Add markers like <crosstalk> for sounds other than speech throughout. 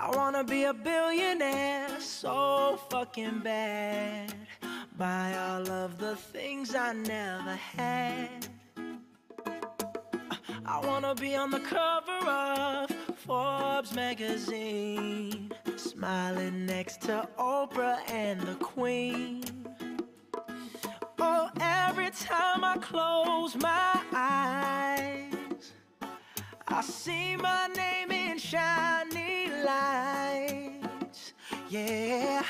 I wanna be a billionaire so fucking bad. Buy all of the things I never had. I wanna be on the cover of Forbes magazine, smiling next to Oprah and the Queen. Oh, every time I close my eyes, I see my name in shiny lights. Yeah,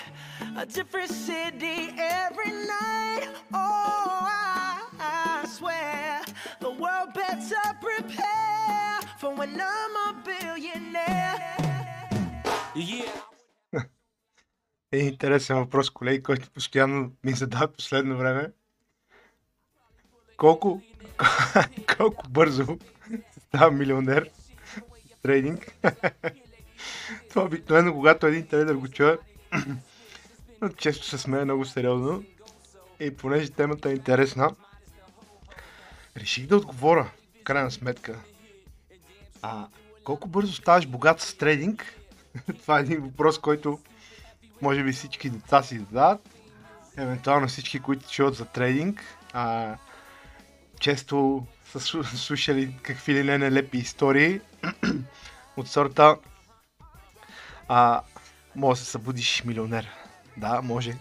a different city every night. Oh, I, I swear the world better prepare for when I'm a billionaire. Yeah. Е интересен въпрос, колеги, който постоянно ми задават последно време. Колко, колко бързо става милионер трейдинг? <laughs> Това обикновено, когато един трейдер го чуе, <clears throat> често се смее много сериозно. И понеже темата е интересна, реших да отговоря, в крайна сметка. А колко бързо ставаш богат с трейдинг? <laughs> Това е един въпрос, който може би всички деца си задават. Евентуално всички, които чуват за трейдинг. А, често са слу- слушали какви ли не нелепи истории <clears throat> от сорта а, може да се събудиш милионер. Да, може.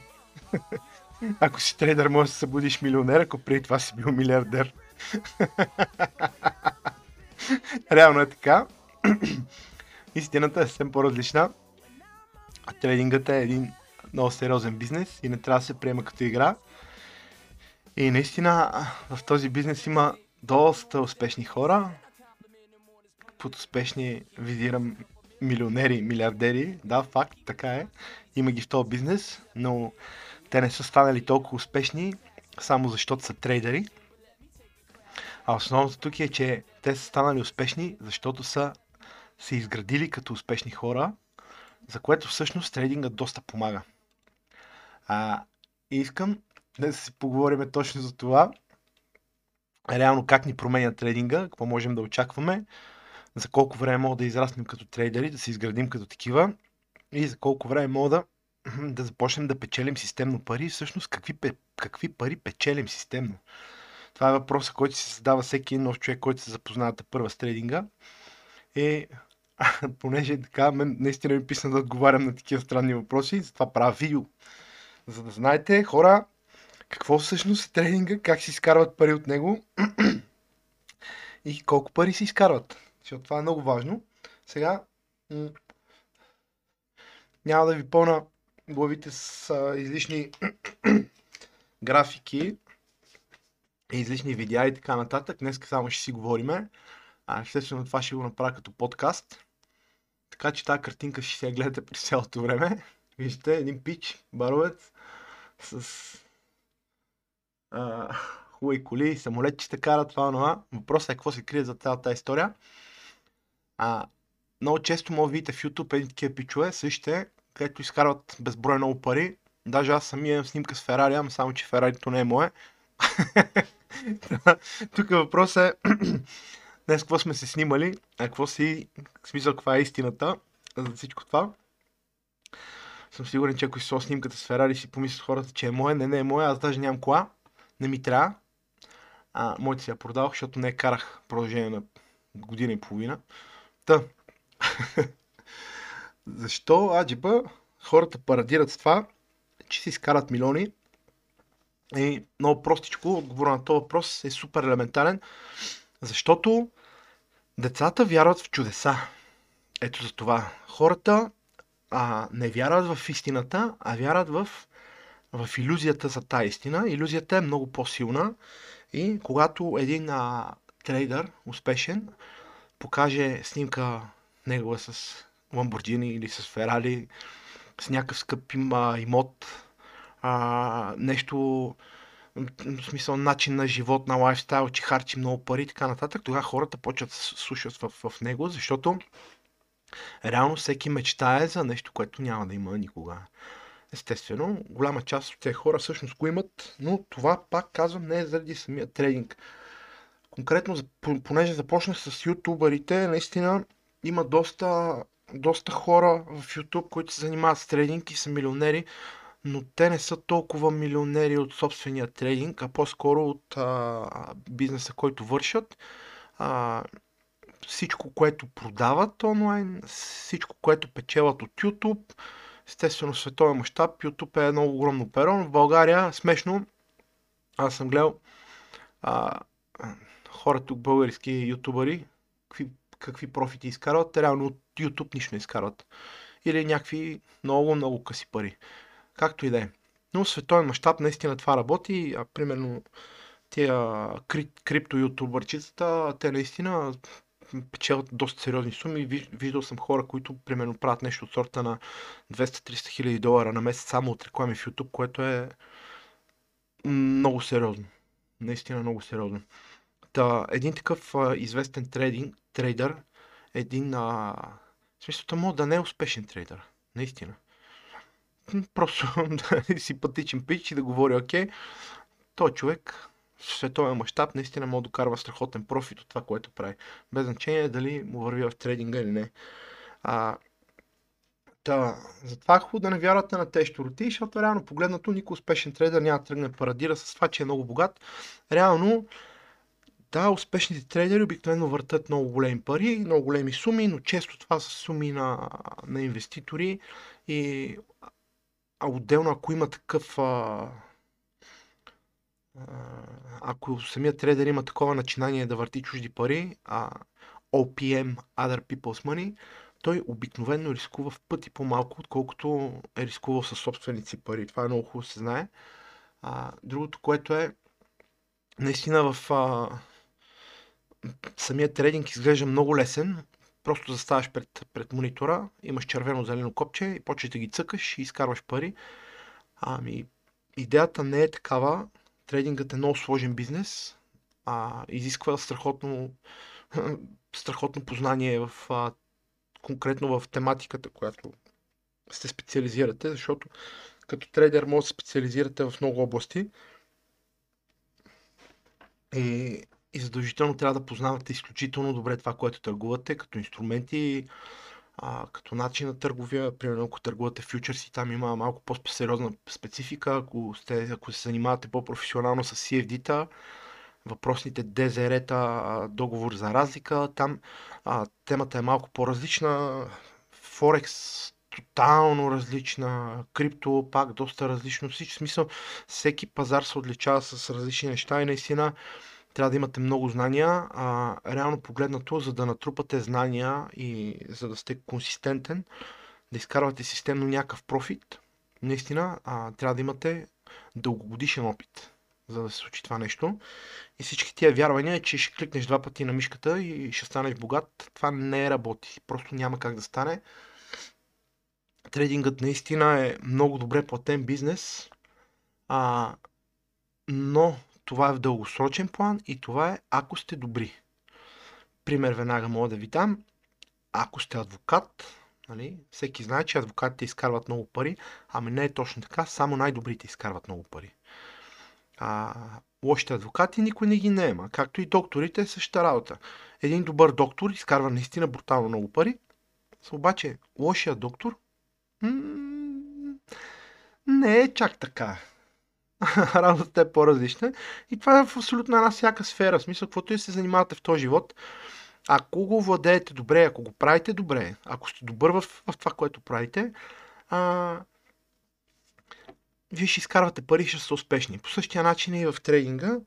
<laughs> ако си трейдър, може да се събудиш милионер, ако преди това си бил милиардер. <laughs> Реално е така. <clears throat> Истината е съвсем по-различна. А трейдингът е един много сериозен бизнес и не трябва да се приема като игра. И наистина в този бизнес има доста успешни хора. Под успешни визирам милионери, милиардери. Да, факт, така е. Има ги в този бизнес, но те не са станали толкова успешни, само защото са трейдери. А основното тук е, че те са станали успешни, защото са се изградили като успешни хора, за което всъщност трейдингът доста помага. А, искам да си поговорим точно за това. Реално как ни променя трейдинга, какво можем да очакваме, за колко време мога да израснем като трейдери, да се изградим като такива и за колко време мога да, <clears throat> да започнем да печелим системно пари всъщност какви, какви пари печелим системно. Това е въпросът, който се задава всеки нов човек, който се запознава първа с трейдинга. И <laughs> понеже така, мен наистина ми писна да отговарям на такива странни въпроси, затова правя видео. За да знаете, хора, какво всъщност е трейдинга, как се изкарват пари от него <clears throat> и колко пари се изкарват. Защото това е много важно. Сега няма да ви пълна главите с а, излишни <clears throat> графики, излишни видеа и така нататък. Днес само ще си говориме. А естествено това ще го направя като подкаст. Така че тази картинка ще се гледате през цялото време. Виждате един пич, баровец, с а, <laughs> хубави коли, самолетчета карат, това, това. Въпросът е какво се крие за цялата история. А, много често може да видите в YouTube едни такива пичове, същите, където изкарват безброй много пари. Даже аз самия имам снимка с Ферари, ама само, че Ферарито не е мое. <laughs> Тук въпросът е <clears throat> днес какво сме се снимали, а какво си, в смисъл каква е истината за всичко това. Съм сигурен, че ако си снимката с Ферари, си помислят хората, че е моя. Не, не е моя, аз даже нямам кола. Не ми трябва. А, моите си я продавах, защото не карах продължение на година и половина. Та. <laughs> Защо аджиба хората парадират с това, че си изкарат милиони? И много простичко, отговор на този въпрос е супер елементарен. Защото децата вярват в чудеса. Ето за това. Хората а, не вярват в истината, а вярват в, в иллюзията за тази истина. Иллюзията е много по-силна и когато един а, трейдър, успешен, покаже снимка негова с Ламборджини или с Ферали, с някакъв скъп а, имот, а, нещо, в смисъл начин на живот, на лайфстайл, че харчи много пари и така нататък, тогава хората почват да слушат в, в него, защото реално всеки мечтае за нещо, което няма да има никога. Естествено, голяма част от тези хора всъщност го имат, но това пак казвам не е заради самия трейдинг. Конкретно, понеже започнах с ютубърите, наистина има доста доста хора в YouTube, които се занимават с трейдинг и са милионери, но те не са толкова милионери от собствения трейдинг, а по-скоро от а, бизнеса, който вършат. А, всичко, което продават онлайн, всичко, което печелят от YouTube, естествено световен мащаб, YouTube е едно огромно перо. В България, смешно, аз съм гледал а, хора тук, български ютубъри, какви, какви профити изкарват, реално от YouTube нищо не изкарват. Или някакви много, много къси пари. Както и да е. Но световен мащаб наистина това работи. А, примерно тия крипто ютубърчицата, те наистина печелят доста сериозни суми. Виждал съм хора, които примерно правят нещо от сорта на 200-300 хиляди долара на месец само от реклами в YouTube, което е много сериозно. Наистина много сериозно. Та, един такъв а, известен трейдинг, трейдър, един, а, в смисъл, може да не е успешен трейдър. Наистина. Просто <laughs> да е симпатичен пич и да говори, окей, той човек в световен мащаб наистина може да докарва страхотен профит от това, което прави. Без значение дали му върви в трейдинга или не. А, та, затова е хубаво да не вярвате на тези щуроти, защото реално погледнато никой успешен трейдер няма да тръгне парадира с това, че е много богат. Реално, да, успешните трейдери обикновено въртат много големи пари, много големи суми, но често това са суми на, на инвеститори и а отделно ако има такъв а, ако самият трейдер има такова начинание да върти чужди пари, а OPM, Other People's Money, той обикновено рискува в пъти по-малко, отколкото е рискувал със собственици пари. Това е много хубаво се знае. А, другото, което е, наистина в а, самият трейдинг изглежда много лесен. Просто заставаш пред, пред монитора, имаш червено-зелено копче и почваш да ги цъкаш и изкарваш пари. Ами, идеята не е такава трейдингът е много сложен бизнес, а, изисква страхотно, <laughs> страхотно познание в, а, конкретно в тематиката, която се специализирате, защото като трейдер може да се специализирате в много области. И, и задължително трябва да познавате изключително добре това, което търгувате, като инструменти, а, като начин на търговия, примерно ако търгувате фьючерси, там има малко по-сериозна специфика, ако, сте, ако се занимавате по-професионално с CFD-та, въпросните ДЗР-та, договор за разлика, там а, темата е малко по-различна, Форекс тотално различна, крипто пак доста различно, всички смисъл, всеки пазар се отличава с различни неща и наистина трябва да имате много знания. А, реално погледнато, за да натрупате знания и за да сте консистентен, да изкарвате системно някакъв профит, наистина а, трябва да имате дългогодишен опит, за да се случи това нещо. И всички тия вярвания, че ще кликнеш два пъти на мишката и ще станеш богат, това не работи. Просто няма как да стане. Трейдингът наистина е много добре платен бизнес, а, но това е в дългосрочен план и това е ако сте добри. Пример веднага мога да ви дам. Ако сте адвокат, нали, всеки знае, че адвокатите изкарват много пари, ами не е точно така, само най-добрите изкарват много пари. А, лошите адвокати никой не ги наема, както и докторите е същата работа. Един добър доктор изкарва наистина брутално много пари, обаче лошия доктор м- не е чак така. <laughs> работата е по-различна. И това е в абсолютно една всяка сфера. В смисъл, каквото и се занимавате в този живот, ако го владеете добре, ако го правите добре, ако сте добър в, в това, което правите, а, вие ще изкарвате пари ще са успешни. По същия начин и в трейдинга.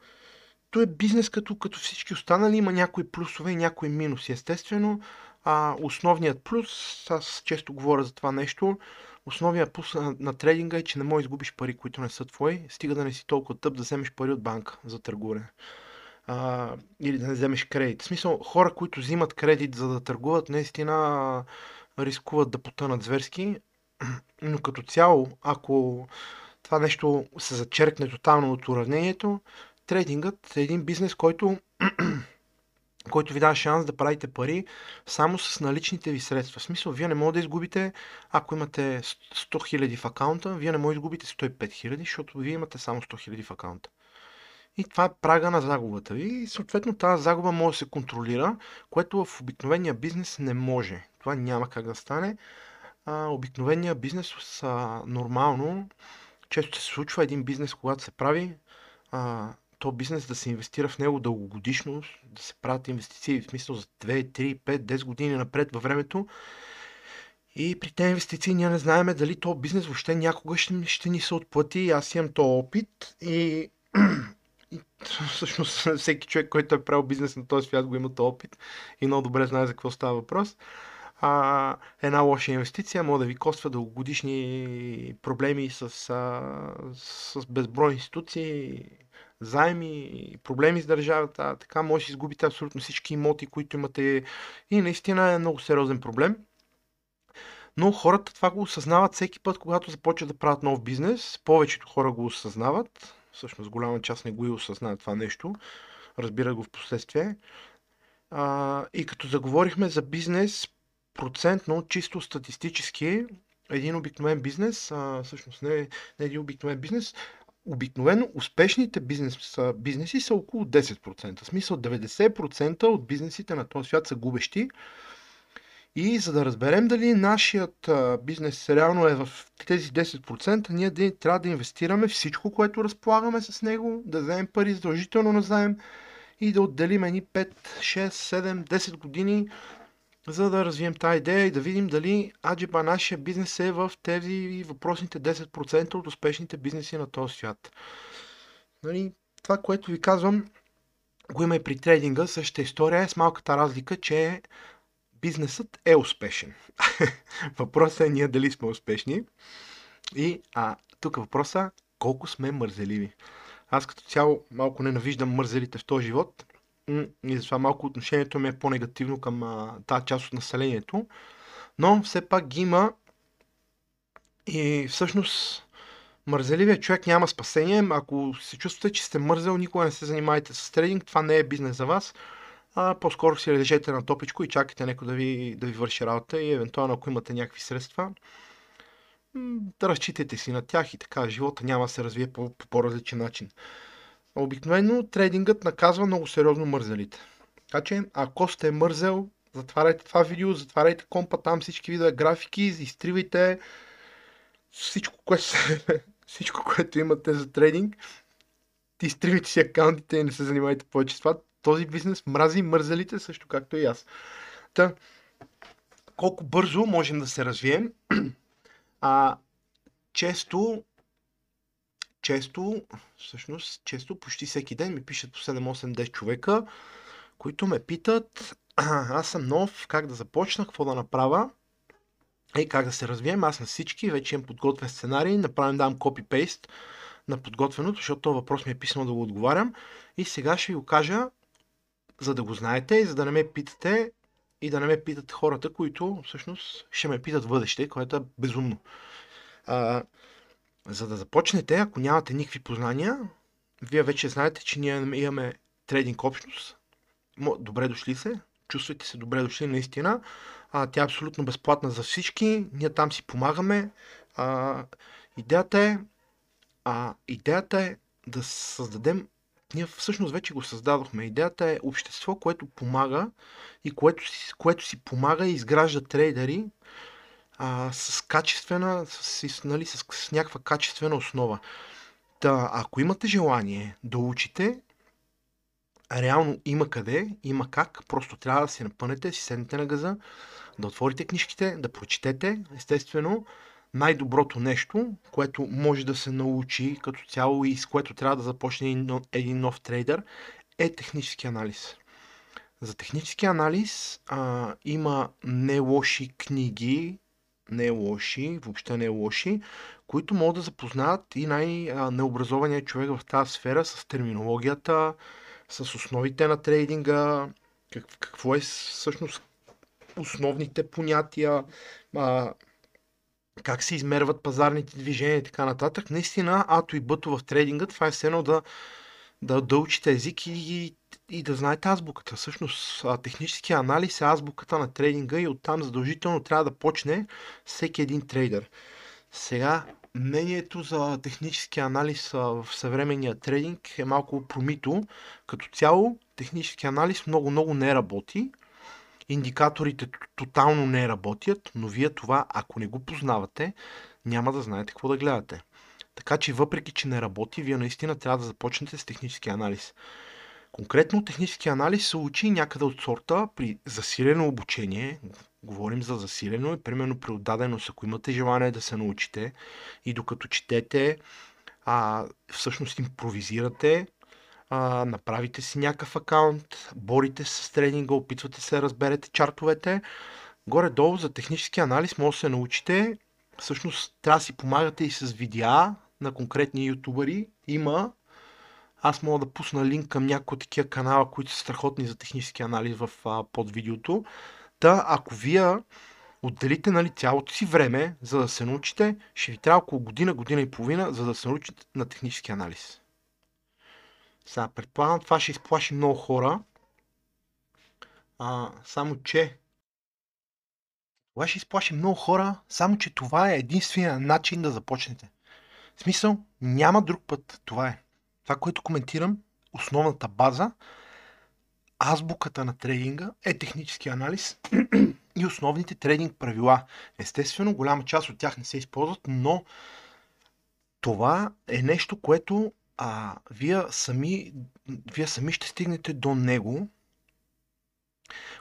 То е бизнес като, като всички останали. Има някои плюсове и някои минуси. Естествено, а, основният плюс, аз често говоря за това нещо, Основният на, на трейдинга е, че не можеш да изгубиш пари, които не са твои, стига да не си толкова тъп да вземеш пари от банка за търгуване. А, или да не вземеш кредит. В смисъл, хора, които взимат кредит за да търгуват, наистина рискуват да потънат зверски, но като цяло, ако това нещо се зачеркне тотално от уравнението, трейдингът е един бизнес, който който ви дава шанс да правите пари само с наличните ви средства. В смисъл, вие не можете да изгубите, ако имате 100 000 в акаунта, вие не можете да изгубите 105 000, защото вие имате само 100 000 в акаунта. И това е прага на загубата ви. И съответно тази загуба може да се контролира, което в обикновения бизнес не може. Това няма как да стане. А, обикновения бизнес са нормално. Често се случва един бизнес, когато се прави, а, то бизнес да се инвестира в него дългогодишно, да се правят инвестиции в смисъл за 2, 3, 5, 10 години напред във времето. И при тези инвестиции ние не знаем дали то бизнес въобще някога ще, ще ни се отплати. Аз имам то опит и, <clears throat> и всъщност <laughs> всеки човек, който е правил бизнес на този свят, го има то опит и много добре знае за какво става въпрос. А, една лоша инвестиция може да ви коства дългогодишни проблеми с, а, с безброй институции, заеми, проблеми с държавата, така може да изгубите абсолютно всички имоти, които имате и наистина е много сериозен проблем. Но хората това го осъзнават всеки път, когато започват да правят нов бизнес. Повечето хора го осъзнават. Всъщност голяма част не го и осъзнават това нещо. Разбира го в последствие. А, и като заговорихме за бизнес, процентно, чисто статистически, един обикновен бизнес, а, всъщност не, не един обикновен бизнес, обикновено успешните бизнес, бизнеси са около 10%. В смисъл 90% от бизнесите на този свят са губещи. И за да разберем дали нашият бизнес реално е в тези 10%, ние трябва да инвестираме всичко, което разполагаме с него, да вземем пари задължително на заем и да отделим едни 5, 6, 7, 10 години, за да развием тази идея и да видим дали аджиба нашия бизнес е в тези въпросните 10% от успешните бизнеси на този свят. Нали, това, което ви казвам, го има и при трейдинга. Същата история е с малката разлика, че бизнесът е успешен. <laughs> въпросът е ние дали сме успешни. И а, тук е колко сме мързеливи. Аз като цяло малко ненавиждам мързелите в този живот и затова малко отношението ми е по-негативно към тази част от населението. Но все пак ги има и всъщност мързеливия човек няма спасение. Ако се чувствате, че сте мързел, никога не се занимайте с трейдинг. Това не е бизнес за вас а по-скоро си лежете на топичко и чакайте някой да ви, да ви върши работа и евентуално ако имате някакви средства, да разчитайте си на тях и така живота няма да се развие по по-различен начин. Обикновено трейдингът наказва много сериозно мързелите. Така че, ако сте мързел, затваряйте това видео, затваряйте компа там, всички видео графики, изтривайте всичко, което, <laughs> всичко, което имате за трейдинг, изтривайте си акаунтите и не се занимайте повече с това този бизнес мрази мързелите, също както и аз. Та, колко бързо можем да се развием? <clears throat> А, често, често, всъщност, често, почти всеки ден ми пишат по 7-8-10 човека, които ме питат, аз съм нов, как да започна, какво да направя и как да се развием. Аз на всички вече имам подготвен сценарий, направим дам копи-пейст на подготвеното, защото този въпрос ми е писано да го отговарям. И сега ще ви го кажа за да го знаете и за да не ме питате и да не ме питат хората, които всъщност ще ме питат бъдеще, което е безумно. А, за да започнете, ако нямате никакви познания, вие вече знаете, че ние имаме трейдинг общност. Добре дошли се, чувствайте се добре дошли наистина. А, тя е абсолютно безплатна за всички, ние там си помагаме. А, идеята е а, идеята е да създадем ние всъщност вече го създадохме. Идеята е общество, което помага и което което си помага и изгражда трейдери а, с качествена, с, нали, с, с някаква качествена основа. Та, ако имате желание да учите, реално има къде, има как, просто трябва да си напънете, си седнете на газа, да отворите книжките, да прочетете, естествено, най-доброто нещо, което може да се научи като цяло и с което трябва да започне един нов трейдер, е технически анализ. За технически анализ а, има не лоши книги, не лоши, въобще не лоши, които могат да запознаят и най-необразованият човек в тази сфера с терминологията, с основите на трейдинга, какво е всъщност основните понятия, как се измерват пазарните движения и така нататък. Наистина, ато и бъто в трейдинга, това е все да, да, да учите език и, и, да знаете азбуката. Всъщност, технически анализ е азбуката на трейдинга и оттам задължително трябва да почне всеки един трейдер. Сега, мнението за технически анализ в съвременния трейдинг е малко промито. Като цяло, технически анализ много-много не работи. Индикаторите тотално не работят, но вие това, ако не го познавате, няма да знаете какво да гледате. Така че въпреки, че не работи, вие наистина трябва да започнете с технически анализ. Конкретно технически анализ се учи някъде от сорта при засилено обучение. Говорим за засилено и примерно при отдаденост, ако имате желание да се научите и докато четете, а, всъщност импровизирате, а, направите си някакъв акаунт, борите се с тренинга, опитвате се да разберете чартовете. Горе-долу за технически анализ може да се научите. Всъщност трябва да си помагате и с видеа на конкретни ютубъри. Има аз мога да пусна линк към някои от такива канала, които са страхотни за технически анализ в а, под видеото. Та, ако вие отделите нали, цялото си време, за да се научите, ще ви трябва около година, година и половина, за да се научите на технически анализ. Сега, предполагам, това ще изплаши много хора. А, само, че това ще изплаши много хора, само, че това е единствения начин да започнете. В смисъл, няма друг път. Това е. Това, което коментирам, основната база, азбуката на трейдинга е технически анализ <clears throat> и основните трейдинг правила. Естествено, голяма част от тях не се използват, но това е нещо, което а, вие, сами, вие сами ще стигнете до него,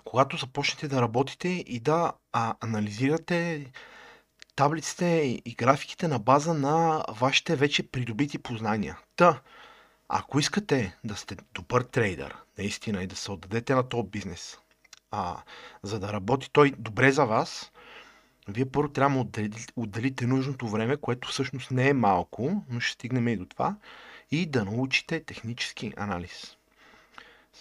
когато започнете да работите и да а, анализирате таблиците и графиките на база на вашите вече придобити познания. Та, ако искате да сте добър трейдър, наистина, и да се отдадете на този бизнес, а, за да работи той добре за вас, вие първо трябва да отделите, отделите нужното време, което всъщност не е малко, но ще стигнем и до това, и да научите технически анализ.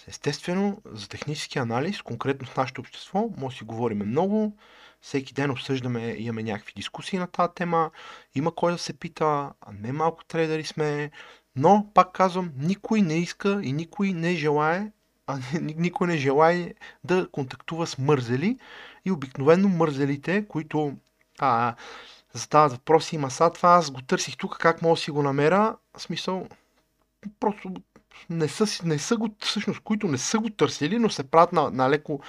Естествено, за технически анализ, конкретно в нашето общество, може да си говорим много, всеки ден обсъждаме, имаме някакви дискусии на тази тема, има кой да се пита, а не малко трейдери сме, но, пак казвам, никой не иска и никой не желае, а <laughs> никой не желае да контактува с мързели и обикновено мързелите, които а, задават въпроси, има са това, аз го търсих тук, как мога да си го намеря, в смисъл, просто не са, не са го, всъщност, които не са го търсили, но се правят на, на леко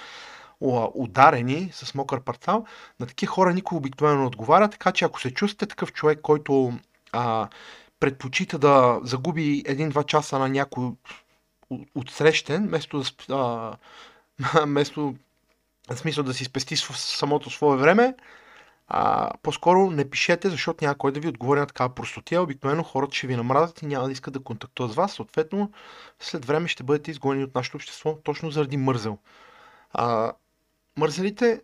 ударени с мокър портал, на такива хора никой обикновено не отговаря, така че ако се чувствате такъв човек, който а, предпочита да загуби един-два часа на някой отсрещен, вместо да, а, <laughs> вместо, в смисъл да си спести самото свое време, а, по-скоро не пишете, защото няма кой да ви отговори на такава простотия. Обикновено хората ще ви намразят и няма да искат да контактуват с вас. Съответно, след време ще бъдете изгонени от нашето общество, точно заради мързел. А, мързелите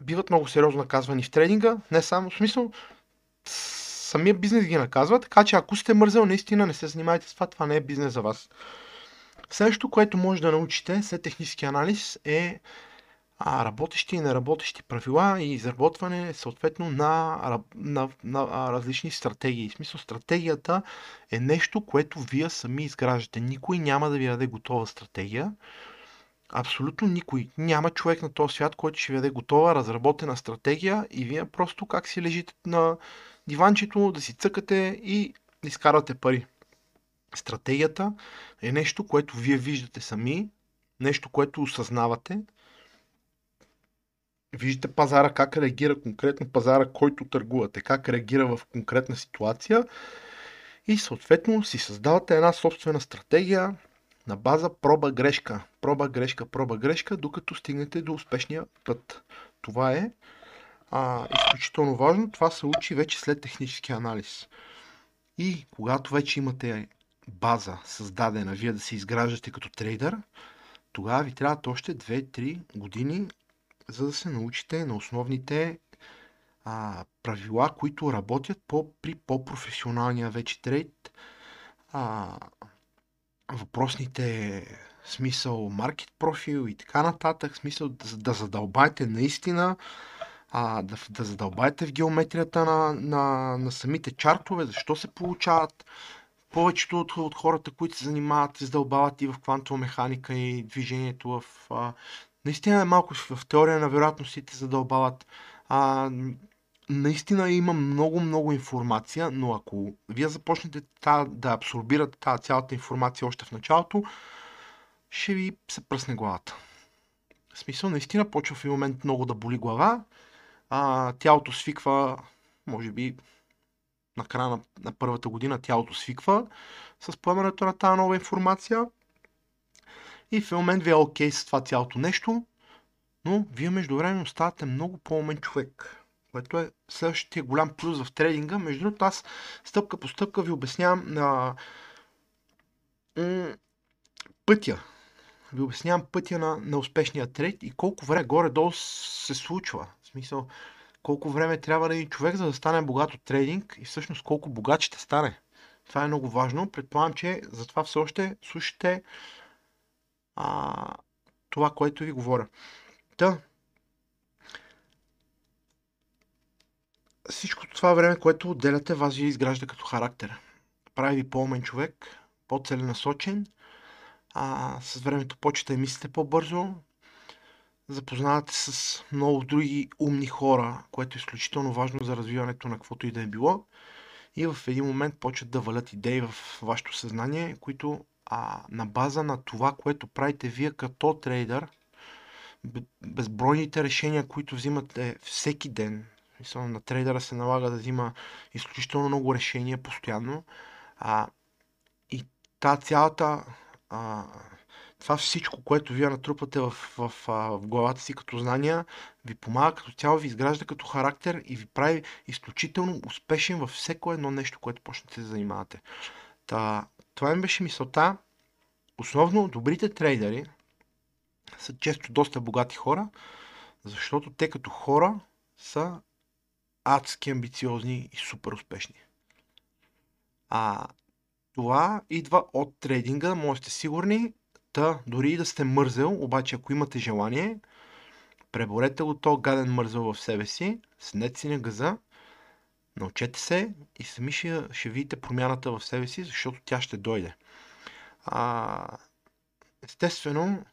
биват много сериозно наказвани в трейдинга, не само в смисъл, самия бизнес ги наказва, така че ако сте мързел, наистина не се занимайте с това, това не е бизнес за вас. Следващото, което може да научите след технически анализ е а, работещи и неработещи правила и изработване съответно на, на, на, на различни стратегии. В смисъл, стратегията е нещо, което вие сами изграждате. Никой няма да ви даде готова стратегия. Абсолютно никой. Няма човек на този свят, който ще ви даде готова, разработена стратегия и вие просто как си лежите на диванчето, да си цъкате и да изкарвате пари. Стратегията е нещо, което вие виждате сами, нещо, което осъзнавате. Виждате пазара как реагира конкретно пазара, който търгувате, как реагира в конкретна ситуация и съответно си създавате една собствена стратегия на база проба-грешка. Проба-грешка, проба-грешка, докато стигнете до успешния път. Това е а, изключително важно. Това се учи вече след технически анализ. И когато вече имате база създадена, вие да се изграждате като трейдър, тогава ви трябват още 2-3 години, за да се научите на основните а, правила, които работят по, при по-професионалния вече трейд. А, въпросните смисъл маркет профил и така нататък, смисъл да, задълбайте наистина а, да, да задълбаете в геометрията на, на, на самите чартове, защо се получават. Повечето от, от хората, които се занимават, се задълбават и в квантова механика и движението в... А, наистина е малко в теория на вероятностите задълбават. А, наистина има много, много информация, но ако вие започнете та, да абсорбирате тази цялата информация още в началото, ще ви се пръсне главата. В смисъл, наистина почва в един момент много да боли глава, а, тялото свиква, може би на края на, на първата година тялото свиква с поемането на тази нова информация и в момент ви е окей с това цялото нещо, но вие междувременно ставате много по-умен човек което е следващия голям плюс в трейдинга. Между другото, аз стъпка по стъпка ви обяснявам на м- пътя. Ви обяснявам пътя на, на успешния трейд и колко време горе-долу се случва. Смисъл, колко време трябва да е човек, за да стане богат от трейдинг и всъщност колко богат ще стане. Това е много важно. Предполагам, че затова все още слушате а, това, което ви говоря. Та, всичко това време, което отделяте, вас ви изгражда като характер. Прави ви по-умен човек, по-целенасочен, а с времето почете да мислите по-бързо, запознавате с много други умни хора, което е изключително важно за развиването на каквото и да е било. И в един момент почват да валят идеи в вашето съзнание, които а, на база на това, което правите вие като трейдър, безбройните решения, които взимате всеки ден, Мисля, на трейдера се налага да взима изключително много решения постоянно. А, и та цялата а, това всичко, което вие натрупате в, в, в, в главата си като знания, ви помага като цяло, ви изгражда като характер и ви прави изключително успешен във всеко едно нещо, което почнете да занимавате. Та, това ми беше мисълта. Основно добрите трейдери са често доста богати хора, защото те като хора са адски амбициозни и супер успешни. А това идва от трейдинга, може сте сигурни. Та, дори и да сте мързел, обаче ако имате желание, преборете го то гаден мързел в себе си, снете си на газа, научете се и сами ще, ще видите промяната в себе си, защото тя ще дойде. А, естествено,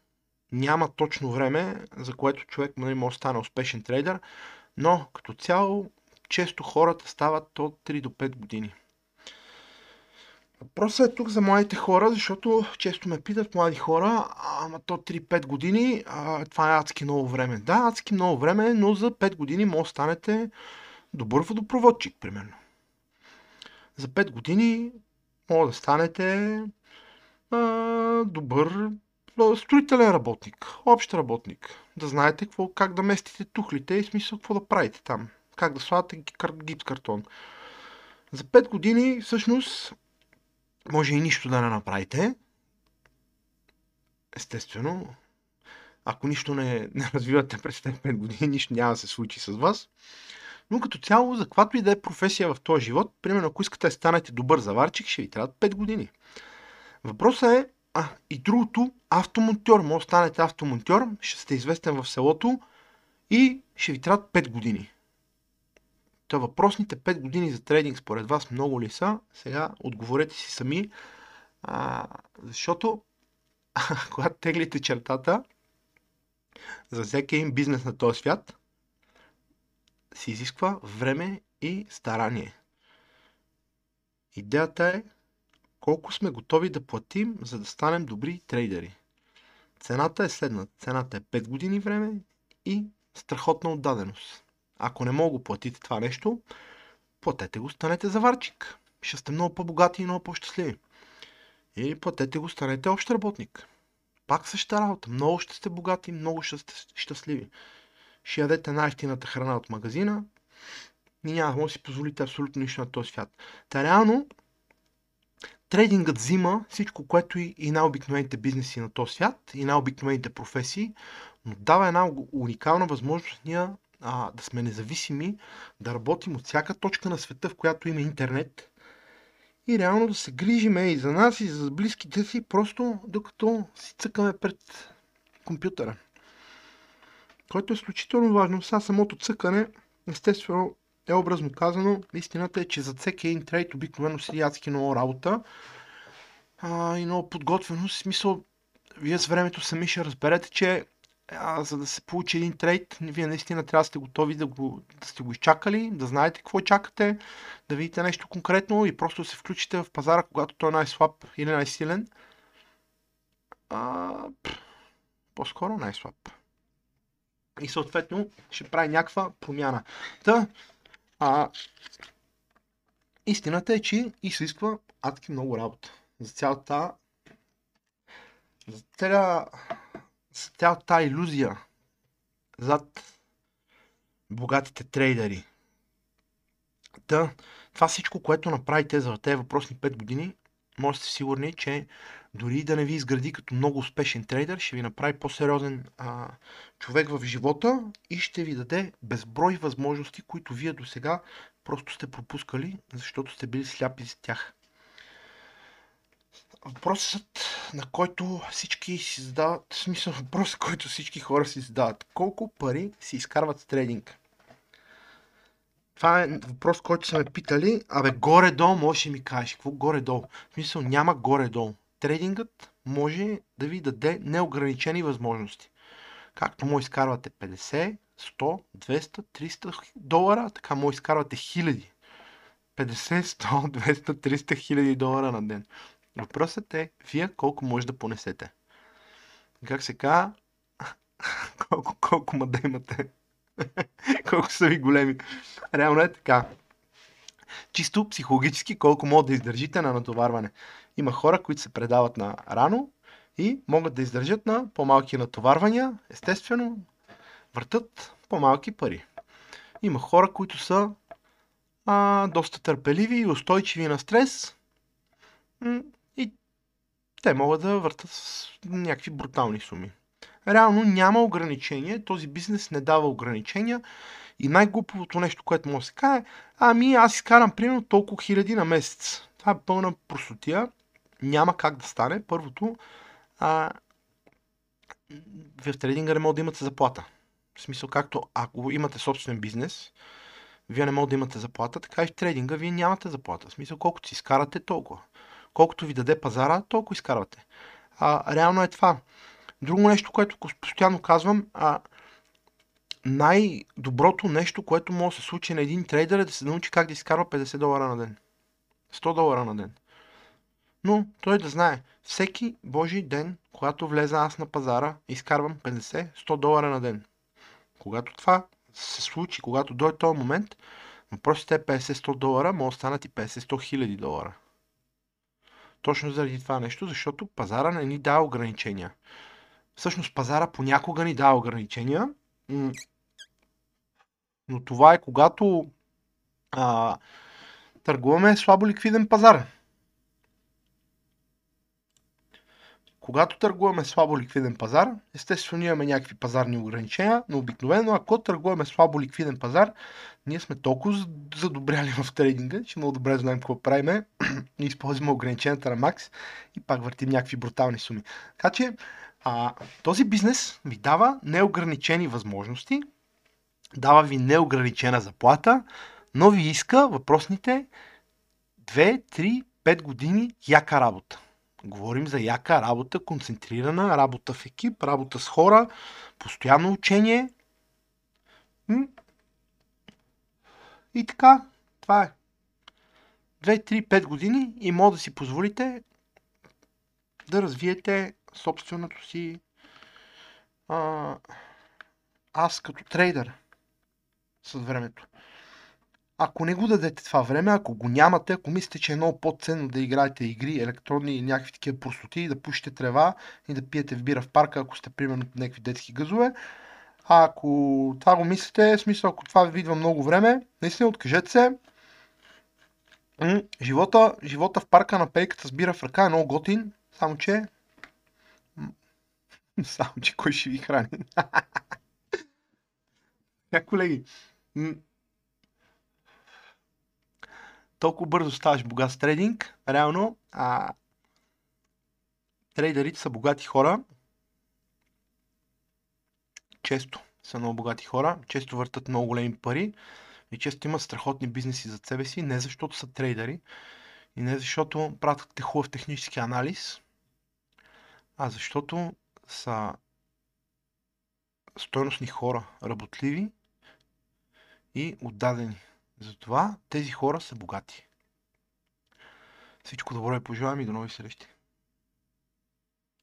няма точно време, за което човек нали, може да стане успешен трейдер, но като цяло често хората стават от 3 до 5 години. Въпросът е тук за младите хора, защото често ме питат млади хора, ама то 3-5 години, а, това е адски много време. Да, адски много време, но за 5 години може да станете добър водопроводчик, примерно. За 5 години може да станете а, добър строителен работник, общ работник. Да знаете какво, как да местите тухлите и смисъл какво да правите там как да слагате гипс картон. За 5 години всъщност може и нищо да не направите. Естествено, ако нищо не, не развивате през тези 5 години, нищо няма да се случи с вас. Но като цяло, за каквато и да е професия в този живот, примерно ако искате да станете добър заварчик, ще ви трябват 5 години. Въпросът е, а, и другото, автомонтьор. Може да станете автомонтьор, ще сте известен в селото и ще ви трябват 5 години. Та въпросните 5 години за трейдинг според вас много ли са? Сега отговорете си сами, а, защото <laughs> когато теглите чертата за всеки един бизнес на този свят, се изисква време и старание. Идеята е колко сме готови да платим, за да станем добри трейдери. Цената е следната. Цената е 5 години време и страхотна отдаденост. Ако не мога да платите това нещо, платете го, станете заварчик. Ще сте много по-богати и много по-щастливи. Или платете го, станете общ работник. Пак същата работа. Много ще сте богати, много ще сте щастливи. Ще ядете най-ефтината храна от магазина и няма да си позволите абсолютно нищо на този свят. Та реално, трейдингът взима всичко, което и, и най-обикновените бизнеси на този свят, и най-обикновените професии, но дава една уникална възможност ние а, да сме независими, да работим от всяка точка на света, в която има интернет и реално да се грижиме и за нас, и за близките си, просто докато си цъкаме пред компютъра. Което е изключително важно. Сега самото цъкане, естествено, е образно казано. Истината е, че за всеки един трейд обикновено си адски много работа а, и много подготвеност. В смисъл, вие с времето сами ще разберете, че а, за да се получи един трейд, вие наистина трябва да сте готови да, го, да сте го изчакали, да знаете какво чакате, да видите нещо конкретно и просто се включите в пазара, когато той е най-слаб или най-силен. А, по-скоро най-слаб. И съответно ще прави някаква промяна. Та, а, истината е, че изисква адски много работа. За цялата за цяла, за цялата тази иллюзия зад богатите трейдери. Та, това всичко, което направите за тези въпросни 5 години, може да сте сигурни, че дори да не ви изгради като много успешен трейдер, ще ви направи по-сериозен а, човек в живота и ще ви даде безброй възможности, които вие до сега просто сте пропускали, защото сте били сляпи за тях. Въпросът, на който всички си задават, в смисъл въпросът, който всички хора си задават. Колко пари си изкарват с трейдинг? Това е въпрос, който са ме питали. Абе, горе-долу може ми кажеш. Какво горе-долу? В смисъл няма горе-долу. Трейдингът може да ви даде неограничени възможности. Както може изкарвате 50, 100, 200, 300 долара, така може изкарвате хиляди. 50, 100, 200, 300 хиляди долара на ден. Въпросът е, вие колко може да понесете. Как се казва, <laughs> колко, колко ма да имате. <laughs> колко са ви големи. Реално е така. Чисто психологически колко могат да издържите на натоварване. Има хора, които се предават на рано и могат да издържат на по-малки натоварвания. Естествено, въртат по-малки пари. Има хора, които са а, доста търпеливи и устойчиви на стрес те могат да въртат с някакви брутални суми. Реално няма ограничение, този бизнес не дава ограничения и най-глуповото нещо, което да се каже, ами аз изкарам примерно толкова хиляди на месец. Това е пълна простотия. Няма как да стане. Първото, а, в трейдинга не може да имате заплата. В смисъл, както ако имате собствен бизнес, вие не можете да имате заплата, така и в трейдинга вие нямате заплата. В смисъл, колкото си изкарате, толкова. Колкото ви даде пазара, толкова изкарвате. А, реално е това. Друго нещо, което постоянно казвам, а, най-доброто нещо, което може да се случи на един трейдер е да се научи как да изкарва 50 долара на ден. 100 долара на ден. Но той да знае, всеки божий ден, когато влеза аз на пазара, изкарвам 50-100 долара на ден. Когато това се случи, когато дойде този момент, въпросите е 50-100 долара, може да станат и 50-100 хиляди долара. Точно заради това нещо, защото пазара не ни дава ограничения. Всъщност пазара понякога ни дава ограничения, но това е когато а, търгуваме слабо ликвиден пазар. Когато търгуваме слабо ликвиден пазар, естествено имаме някакви пазарни ограничения, но обикновено ако търгуваме слабо ликвиден пазар, ние сме толкова задобряли в трейдинга, че много добре знаем какво правиме <clears throat> използваме ограниченията на Макс и пак въртим някакви брутални суми. Така че а, този бизнес ви дава неограничени възможности, дава ви неограничена заплата, но ви иска въпросните 2, 3, 5 години яка работа. Говорим за яка работа, концентрирана, работа в екип, работа с хора, постоянно учение. И така, това е. 2, 3, 5 години и може да си позволите да развиете собственото си а, аз като трейдер с времето. Ако не го дадете това време, ако го нямате, ако мислите, че е много по-ценно да играете игри, електронни и някакви такива простоти, да пушите трева и да пиете в бира в парка, ако сте примерно някакви детски газове, а ако това го мислите, в смисъл, ако това ви идва много време, наистина откажете се. Живота, живота в парка на пейката с бира в ръка е много готин, само че <laughs> само, че кой ще ви храни? Я, <laughs> колеги, толкова бързо ставаш богат с трейдинг, реално, а, трейдерите са богати хора, често са много богати хора, често въртат много големи пари и често имат страхотни бизнеси зад себе си, не защото са трейдери и не защото правят хубав технически анализ, а защото са стойностни хора, работливи и отдадени. Затова тези хора са богати. Всичко добро и пожелавам и до нови срещи.